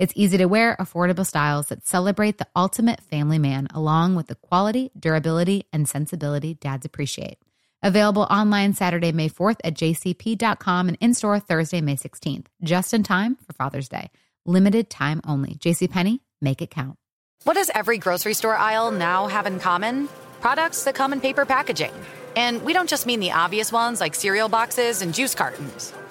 It's easy to wear, affordable styles that celebrate the ultimate family man, along with the quality, durability, and sensibility dads appreciate. Available online Saturday, May 4th at jcp.com and in store Thursday, May 16th, just in time for Father's Day. Limited time only. JCPenney, make it count. What does every grocery store aisle now have in common? Products that come in paper packaging. And we don't just mean the obvious ones like cereal boxes and juice cartons.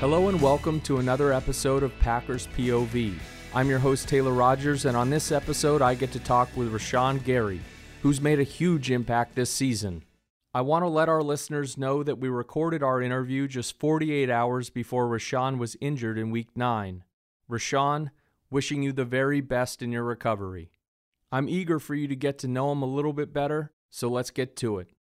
Hello and welcome to another episode of Packers POV. I'm your host Taylor Rogers, and on this episode, I get to talk with Rashan Gary, who's made a huge impact this season. I want to let our listeners know that we recorded our interview just 48 hours before Rashan was injured in Week 9. Rashan, wishing you the very best in your recovery. I'm eager for you to get to know him a little bit better, so let's get to it.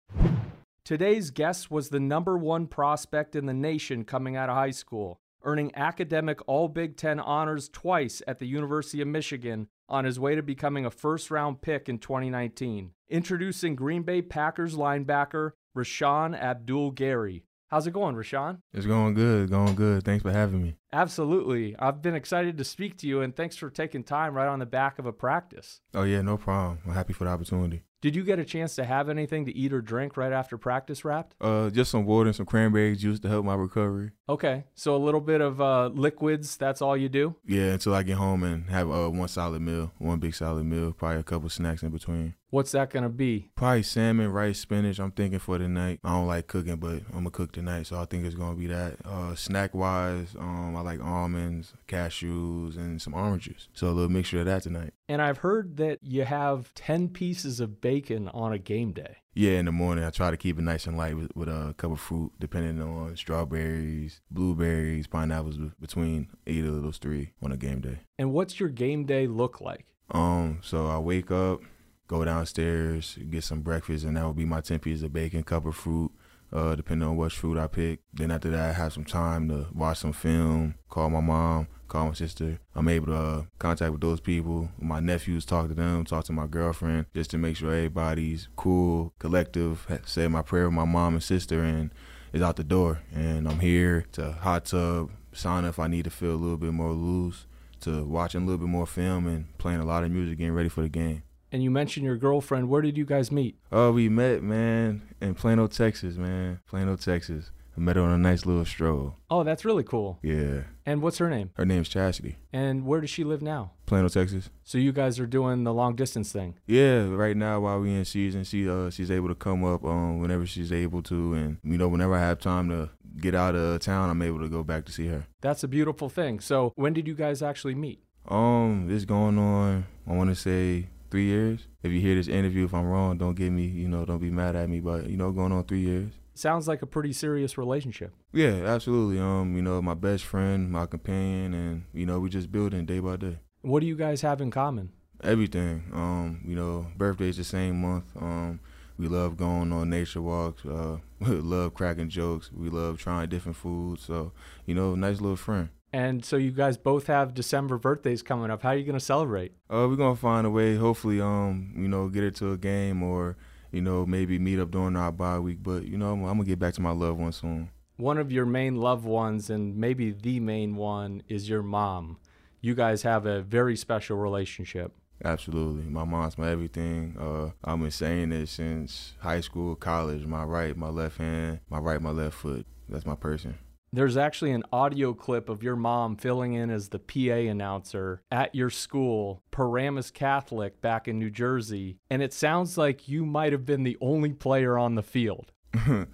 Today's guest was the number one prospect in the nation coming out of high school, earning academic All Big Ten honors twice at the University of Michigan on his way to becoming a first round pick in 2019. Introducing Green Bay Packers linebacker Rashan Abdul Gary. How's it going, Rashan? It's going good, going good. Thanks for having me. Absolutely. I've been excited to speak to you, and thanks for taking time right on the back of a practice. Oh, yeah, no problem. I'm happy for the opportunity. Did you get a chance to have anything to eat or drink right after practice wrapped? Uh, just some water and some cranberry juice to help my recovery. Okay, so a little bit of uh, liquids. That's all you do. Yeah, until I get home and have uh, one solid meal, one big solid meal, probably a couple snacks in between. What's that gonna be? Probably salmon, rice, spinach. I'm thinking for tonight. I don't like cooking, but I'm gonna cook tonight, so I think it's gonna be that. Uh, snack wise, um, I like almonds, cashews, and some oranges. So a little mixture of that tonight. And I've heard that you have ten pieces of bacon on a game day. Yeah, in the morning I try to keep it nice and light with, with a cup of fruit, depending on strawberries, blueberries, pineapples, between either of those three on a game day. And what's your game day look like? Um, so I wake up, go downstairs, get some breakfast, and that would be my ten pieces of bacon, cup of fruit, uh, depending on which fruit I pick. Then after that, I have some time to watch some film, call my mom, call my sister. I'm able to uh, contact with those people. My nephews, talk to them, talk to my girlfriend, just to make sure everybody's cool, collective. Say my prayer with my mom and sister, and is out the door. And I'm here to hot tub, sauna if I need to feel a little bit more loose, to watching a little bit more film and playing a lot of music, getting ready for the game. And you mentioned your girlfriend. Where did you guys meet? Oh, we met, man, in Plano, Texas, man. Plano, Texas. I met her on a nice little stroll. Oh, that's really cool. Yeah. And what's her name? Her name's Chastity. And where does she live now? Plano, Texas. So you guys are doing the long distance thing. Yeah, right now while we in season, she uh she's able to come up um whenever she's able to, and you know whenever I have time to get out of town, I'm able to go back to see her. That's a beautiful thing. So when did you guys actually meet? Um, it's going on. I want to say three years. If you hear this interview, if I'm wrong, don't get me, you know, don't be mad at me. But you know, going on three years. Sounds like a pretty serious relationship. Yeah, absolutely. Um, you know, my best friend, my companion, and you know, we just building day by day. What do you guys have in common? Everything. Um, you know, birthday's the same month. Um, we love going on nature walks. Uh, we love cracking jokes. We love trying different foods. So, you know, nice little friend. And so you guys both have December birthdays coming up. How are you going to celebrate? Uh, we're gonna find a way. Hopefully, um, you know, get her to a game or, you know, maybe meet up during our bye week. But you know, I'm, I'm gonna get back to my loved ones soon. One of your main loved ones, and maybe the main one, is your mom. You guys have a very special relationship. Absolutely, my mom's my everything. Uh, I've been saying this since high school, college. My right, my left hand, my right, my left foot. That's my person. There's actually an audio clip of your mom filling in as the PA announcer at your school, Paramus Catholic, back in New Jersey. And it sounds like you might have been the only player on the field.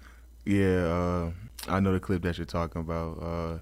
Yeah, uh, I know the clip that you're talking about. Uh,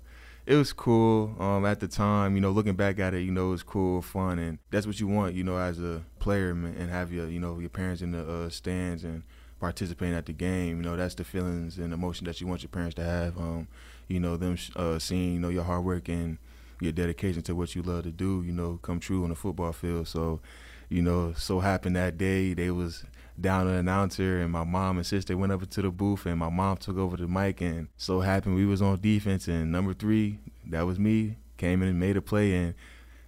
it was cool um, at the time. You know, looking back at it, you know, it was cool, fun, and that's what you want. You know, as a player, and have your you know your parents in the uh, stands and participating at the game. You know, that's the feelings and emotion that you want your parents to have. Um, you know, them uh, seeing you know your hard work and your dedication to what you love to do. You know, come true on the football field. So, you know, so happened that day they was down an announcer and my mom and sister went up to the booth and my mom took over the mic and so happened we was on defense and number three that was me came in and made a play and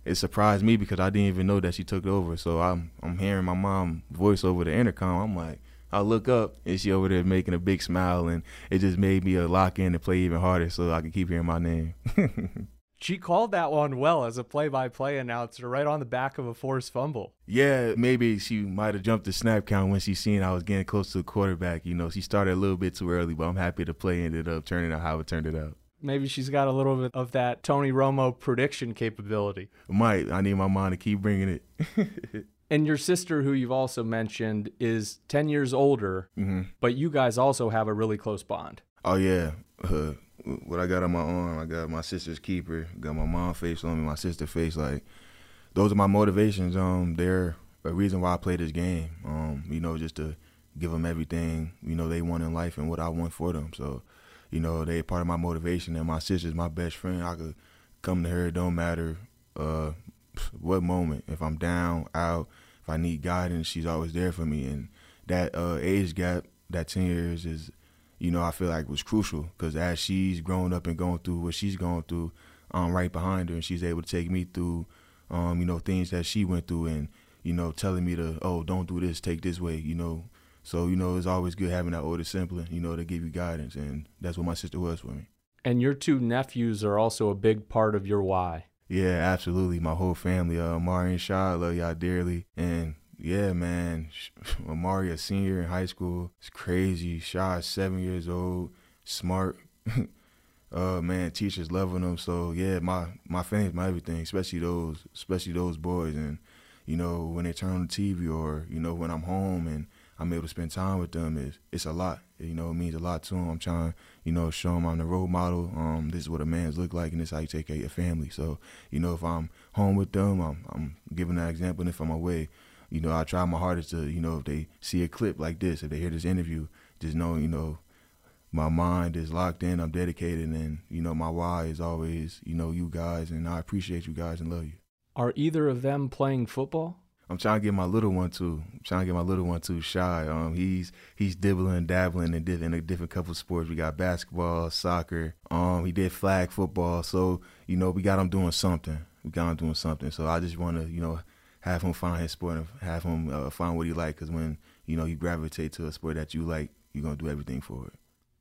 it surprised me because I didn't even know that she took over so I'm I'm hearing my mom voice over the intercom I'm like I look up and she over there making a big smile and it just made me a lock in and play even harder so I could keep hearing my name she called that one well as a play-by-play announcer right on the back of a forced fumble. Yeah, maybe she might have jumped the snap count when she seen I was getting close to the quarterback. You know, she started a little bit too early, but I'm happy the play ended up turning out how it turned it out. Maybe she's got a little bit of that Tony Romo prediction capability. Might. I need my mind to keep bringing it. and your sister, who you've also mentioned, is 10 years older, mm-hmm. but you guys also have a really close bond. Oh, yeah. Uh, what I got on my arm, I got my sister's keeper, got my mom face on me, my sister face. Like those are my motivations. Um, they're a reason why I play this game. Um, you know, just to give them everything you know they want in life and what I want for them. So, you know, they part of my motivation. And my sister's my best friend. I could come to her. It don't matter uh, what moment. If I'm down, out, if I need guidance, she's always there for me. And that uh, age gap, that ten years, is you know, I feel like was crucial because as she's growing up and going through what she's going through, um, right behind her, and she's able to take me through, um, you know, things that she went through, and you know, telling me to, oh, don't do this, take this way, you know. So you know, it's always good having that older sibling, you know, to give you guidance, and that's what my sister was for me. And your two nephews are also a big part of your why. Yeah, absolutely. My whole family, uh, Mari and Shaw, I love y'all dearly, and yeah, man. Amari, a senior in high school, it's crazy. Shaw is seven years old, smart. uh, man, teachers loving them. So yeah, my my family's my everything, especially those, especially those boys. And you know, when they turn on the TV or you know when I'm home and I'm able to spend time with them, it's it's a lot. You know, it means a lot to them. I'm trying, you know, show them I'm the role model. Um, this is what a man's look like, and this is how you take care of your family. So, you know, if I'm home with them, I'm I'm giving that example. And if I'm away, you know, I try my hardest to, you know, if they see a clip like this, if they hear this interview, just know, you know, my mind is locked in, I'm dedicated, and, you know, my why is always, you know, you guys, and I appreciate you guys and love you. Are either of them playing football? I'm trying to get my little one too. I'm trying to get my little one too shy. Um, he's he's dibbling, dabbling in different in a different couple sports. We got basketball, soccer. Um, he did flag football. So you know, we got him doing something. We got him doing something. So I just want to you know have him find his sport and have him uh, find what he like. Because when you know you gravitate to a sport that you like, you're gonna do everything for it.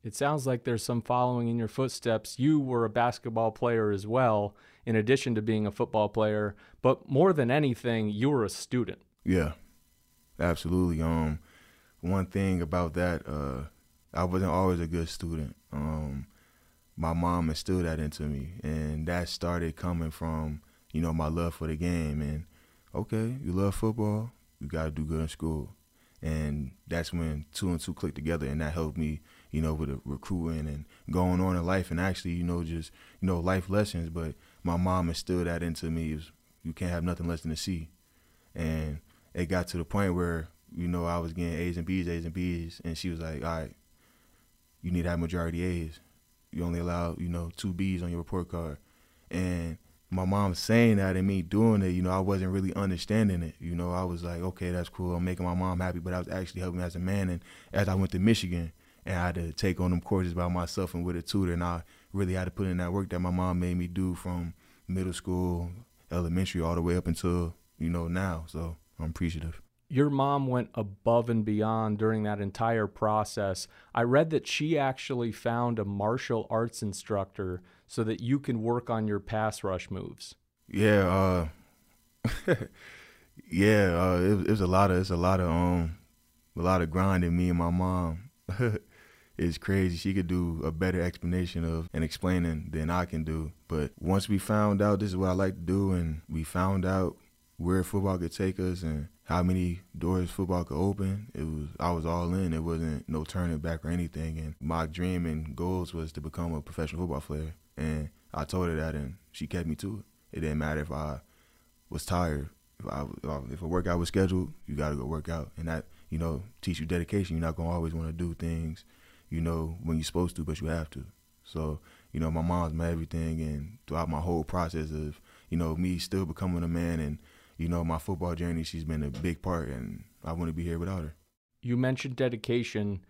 It sounds like there's some following in your footsteps. You were a basketball player as well, in addition to being a football player. But more than anything, you were a student. Yeah, absolutely. Um, one thing about that, uh, I wasn't always a good student. Um, my mom instilled that into me, and that started coming from you know my love for the game and okay, you love football, you got to do good in school. And that's when two and two clicked together, and that helped me, you know, with the recruiting and going on in life, and actually, you know, just you know, life lessons. But my mom instilled that into me: you can't have nothing less than a C. And it got to the point where you know I was getting A's and B's, A's and B's, and she was like, "All right, you need to have majority A's. You only allow you know two B's on your report card." And my mom saying that and me doing it, you know, I wasn't really understanding it. You know, I was like, okay, that's cool. I'm making my mom happy, but I was actually helping as a man. And as I went to Michigan and I had to take on them courses by myself and with a tutor, and I really had to put in that work that my mom made me do from middle school, elementary, all the way up until, you know, now. So I'm appreciative your mom went above and beyond during that entire process. I read that she actually found a martial arts instructor so that you can work on your pass rush moves. Yeah, uh, yeah, uh, it, was a lot of it's a lot of um a lot of grinding. Me and my mom. it's crazy. She could do a better explanation of and explaining than I can do. But once we found out this is what I like to do, and we found out where football could take us and how many doors football could open, it was I was all in. It wasn't no turning back or anything. And my dream and goals was to become a professional football player. And I told her that, and she kept me to it. It didn't matter if I was tired. If I if a workout was scheduled, you got to go work out, and that you know teach you dedication. You're not gonna always want to do things, you know, when you're supposed to, but you have to. So you know, my mom's my everything, and throughout my whole process of you know me still becoming a man and you know, my football journey, she's been a big part, and I wouldn't be here without her. You mentioned dedication.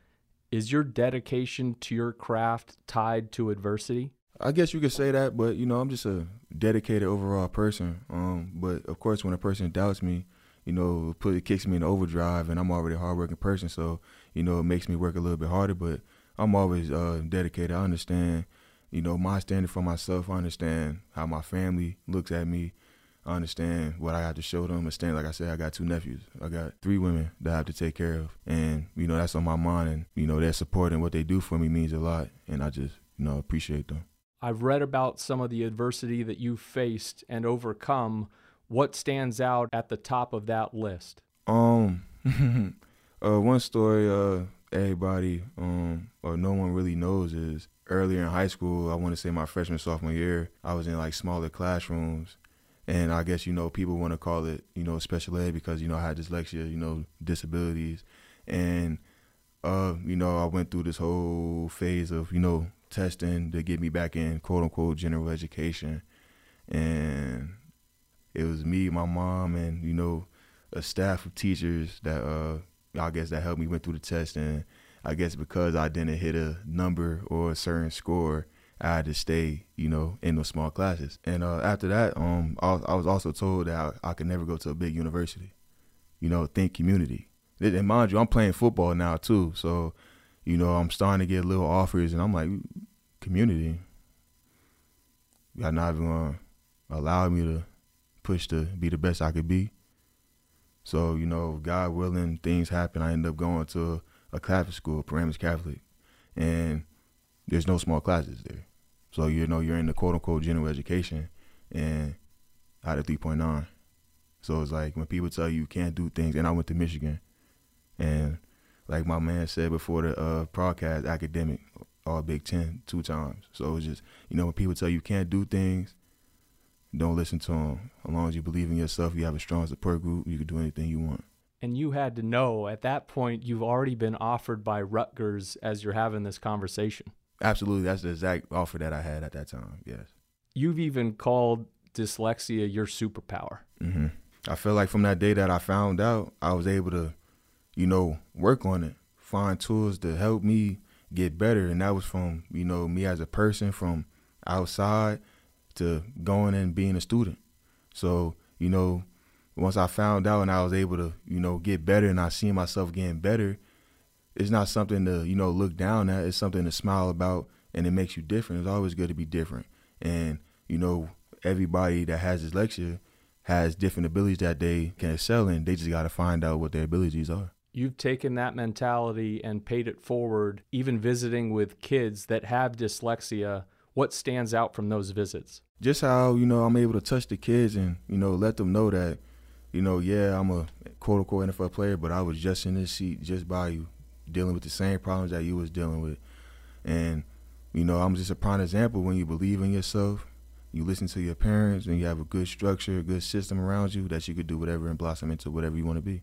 Is your dedication to your craft tied to adversity? I guess you could say that, but you know, I'm just a dedicated overall person. Um, but of course, when a person doubts me, you know, put it kicks me in overdrive, and I'm already a hardworking person, so you know, it makes me work a little bit harder. But I'm always uh, dedicated. I understand, you know, my standard for myself. I understand how my family looks at me. I understand what I have to show them. Understand, like I said, I got two nephews. I got three women that I have to take care of, and you know that's on my mind. And you know their support and what they do for me means a lot, and I just you know appreciate them. I've read about some of the adversity that you faced and overcome. What stands out at the top of that list? Um, uh, one story uh, everybody um, or no one really knows is earlier in high school. I want to say my freshman sophomore year, I was in like smaller classrooms and I guess you know people want to call it you know special ed because you know I had dyslexia, you know disabilities, and uh, you know I went through this whole phase of you know testing to get me back in quote unquote general education, and it was me, my mom, and you know a staff of teachers that uh I guess that helped me went through the test, and I guess because I didn't hit a number or a certain score I had to stay, you know, in those small classes. And uh, after that, um, I, I, was also told that I, I, could never go to a big university. You know, think community. And mind you, I'm playing football now too, so you know, I'm starting to get little offers, and I'm like, community. Y'all not even gonna allow me to push to be the best I could be. So you know, God willing, things happen. I end up going to a Catholic school, Paramus Catholic, and there's no small classes there. So you know you're in the quote unquote general education, and out of 3.9. So it's like when people tell you you can't do things, and I went to Michigan, and like my man said before the uh, broadcast, academic, all Big Ten two times. So it's just you know when people tell you you can't do things, don't listen to them. As long as you believe in yourself, you have a strong support group, you can do anything you want. And you had to know at that point you've already been offered by Rutgers as you're having this conversation. Absolutely, that's the exact offer that I had at that time. Yes. You've even called dyslexia your superpower. Mm-hmm. I feel like from that day that I found out, I was able to, you know, work on it, find tools to help me get better, and that was from you know me as a person, from outside to going and being a student. So you know, once I found out and I was able to, you know, get better, and I see myself getting better, it's not something to you know look down at. It's something to smile about, and it makes you different. It's always good to be different, and you know everybody that has dyslexia has different abilities that they can excel in. They just got to find out what their abilities are. You've taken that mentality and paid it forward, even visiting with kids that have dyslexia. What stands out from those visits? Just how, you know, I'm able to touch the kids and, you know, let them know that, you know, yeah, I'm a quote unquote NFL player, but I was just in this seat just by you dealing with the same problems that you was dealing with. And, you know, I'm just a prime example when you believe in yourself, you listen to your parents, and you have a good structure, a good system around you that you could do whatever and blossom into whatever you want to be.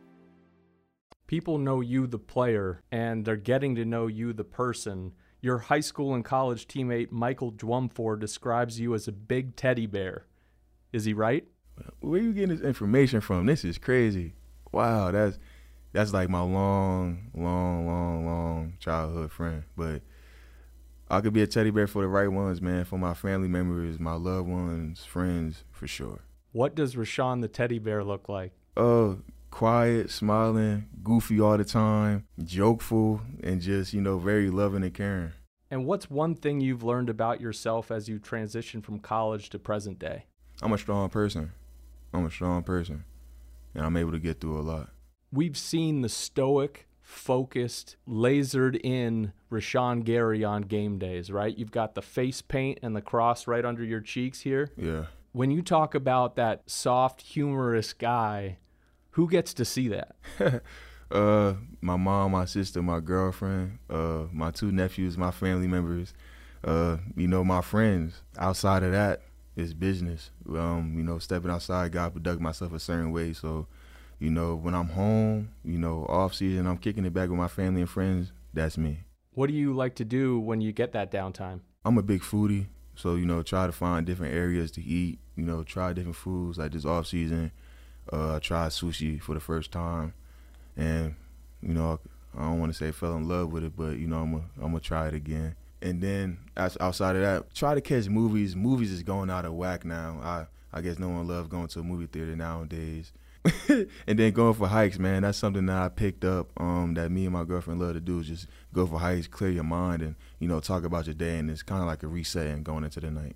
People know you, the player, and they're getting to know you, the person. Your high school and college teammate Michael Dwumfour describes you as a big teddy bear. Is he right? Where are you getting this information from? This is crazy. Wow, that's that's like my long, long, long, long childhood friend. But I could be a teddy bear for the right ones, man. For my family members, my loved ones, friends, for sure. What does Rashan the teddy bear look like? Uh, quiet, smiling, goofy all the time, jokeful, and just you know very loving and caring. And what's one thing you've learned about yourself as you transition from college to present day? I'm a strong person. I'm a strong person, and I'm able to get through a lot. We've seen the stoic, focused, lasered in Rashan Gary on game days, right? You've got the face paint and the cross right under your cheeks here. Yeah. When you talk about that soft, humorous guy, who gets to see that? uh, my mom, my sister, my girlfriend, uh, my two nephews, my family members, uh, you know, my friends. Outside of that, it's business. Um, you know, stepping outside, God conduct myself a certain way. So, you know, when I'm home, you know, off season, I'm kicking it back with my family and friends. That's me. What do you like to do when you get that downtime? I'm a big foodie, so you know, try to find different areas to eat. You know, try different foods. Like this off season, uh, I tried sushi for the first time, and you know, I don't want to say fell in love with it, but you know, I'm gonna I'm gonna try it again. And then outside of that, try to catch movies. Movies is going out of whack now. I I guess no one loves going to a movie theater nowadays. and then going for hikes, man, that's something that I picked up um, that me and my girlfriend love to do is just go for hikes, clear your mind, and you know talk about your day, and it's kind of like a reset and going into the night.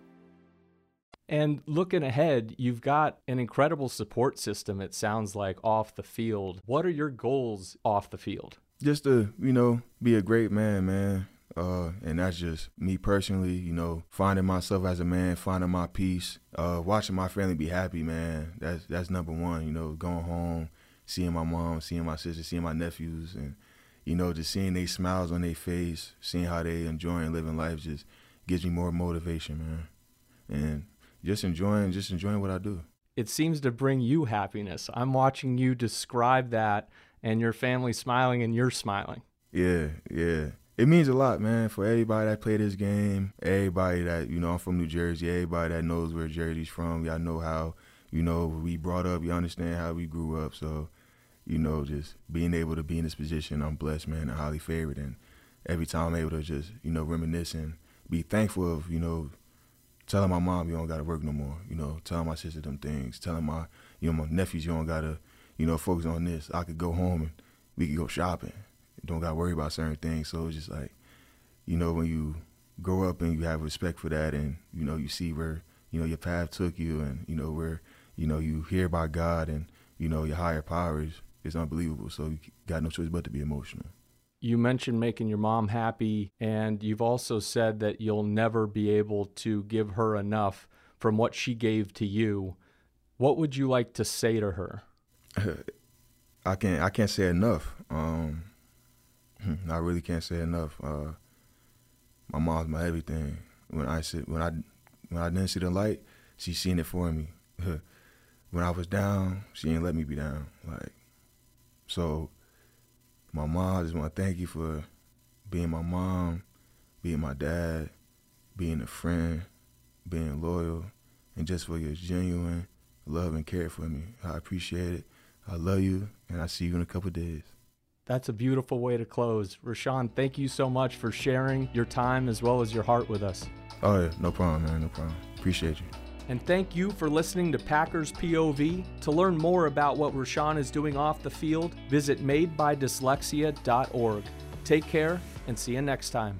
And looking ahead, you've got an incredible support system, it sounds like, off the field. What are your goals off the field? Just to, you know, be a great man, man. Uh, and that's just me personally, you know, finding myself as a man, finding my peace, uh, watching my family be happy, man. That's that's number one, you know, going home, seeing my mom, seeing my sister, seeing my nephews, and you know, just seeing they smiles on their face, seeing how they enjoying living life just gives me more motivation, man. And just enjoying, just enjoying what I do. It seems to bring you happiness. I'm watching you describe that, and your family smiling, and you're smiling. Yeah, yeah. It means a lot, man, for everybody that play this game, everybody that, you know, I'm from New Jersey, everybody that knows where Jersey's from. Y'all know how, you know, we brought up, you understand how we grew up. So, you know, just being able to be in this position, I'm blessed, man, and highly favored. And every time I'm able to just, you know, reminisce and be thankful of, you know, telling my mom you don't gotta work no more. You know, telling my sister them things, telling my you know my nephews you don't gotta you know focus on this. I could go home and we could go shopping. Don't gotta worry about certain things. So it's just like, you know, when you grow up and you have respect for that, and you know you see where you know your path took you, and you know where you know you hear about God and you know your higher powers. It's unbelievable. So you got no choice but to be emotional you mentioned making your mom happy, and you've also said that you'll never be able to give her enough from what she gave to you. What would you like to say to her? I can't. I can't say enough. Um, I really can't say enough. Uh, my mom's my everything. When I sit, when I when I didn't see the light, she seen it for me. when I was down, she didn't let me be down. Like, so my mom, I just want to thank you for being my mom, being my dad, being a friend, being loyal, and just for your genuine, love and care for me. I appreciate it. I love you, and I see you in a couple days. That's a beautiful way to close. Rashan, thank you so much for sharing your time as well as your heart with us. Oh, yeah, no problem, man. No problem. Appreciate you. And thank you for listening to Packers POV. To learn more about what Rashan is doing off the field, visit madebydyslexia.org. Take care and see you next time.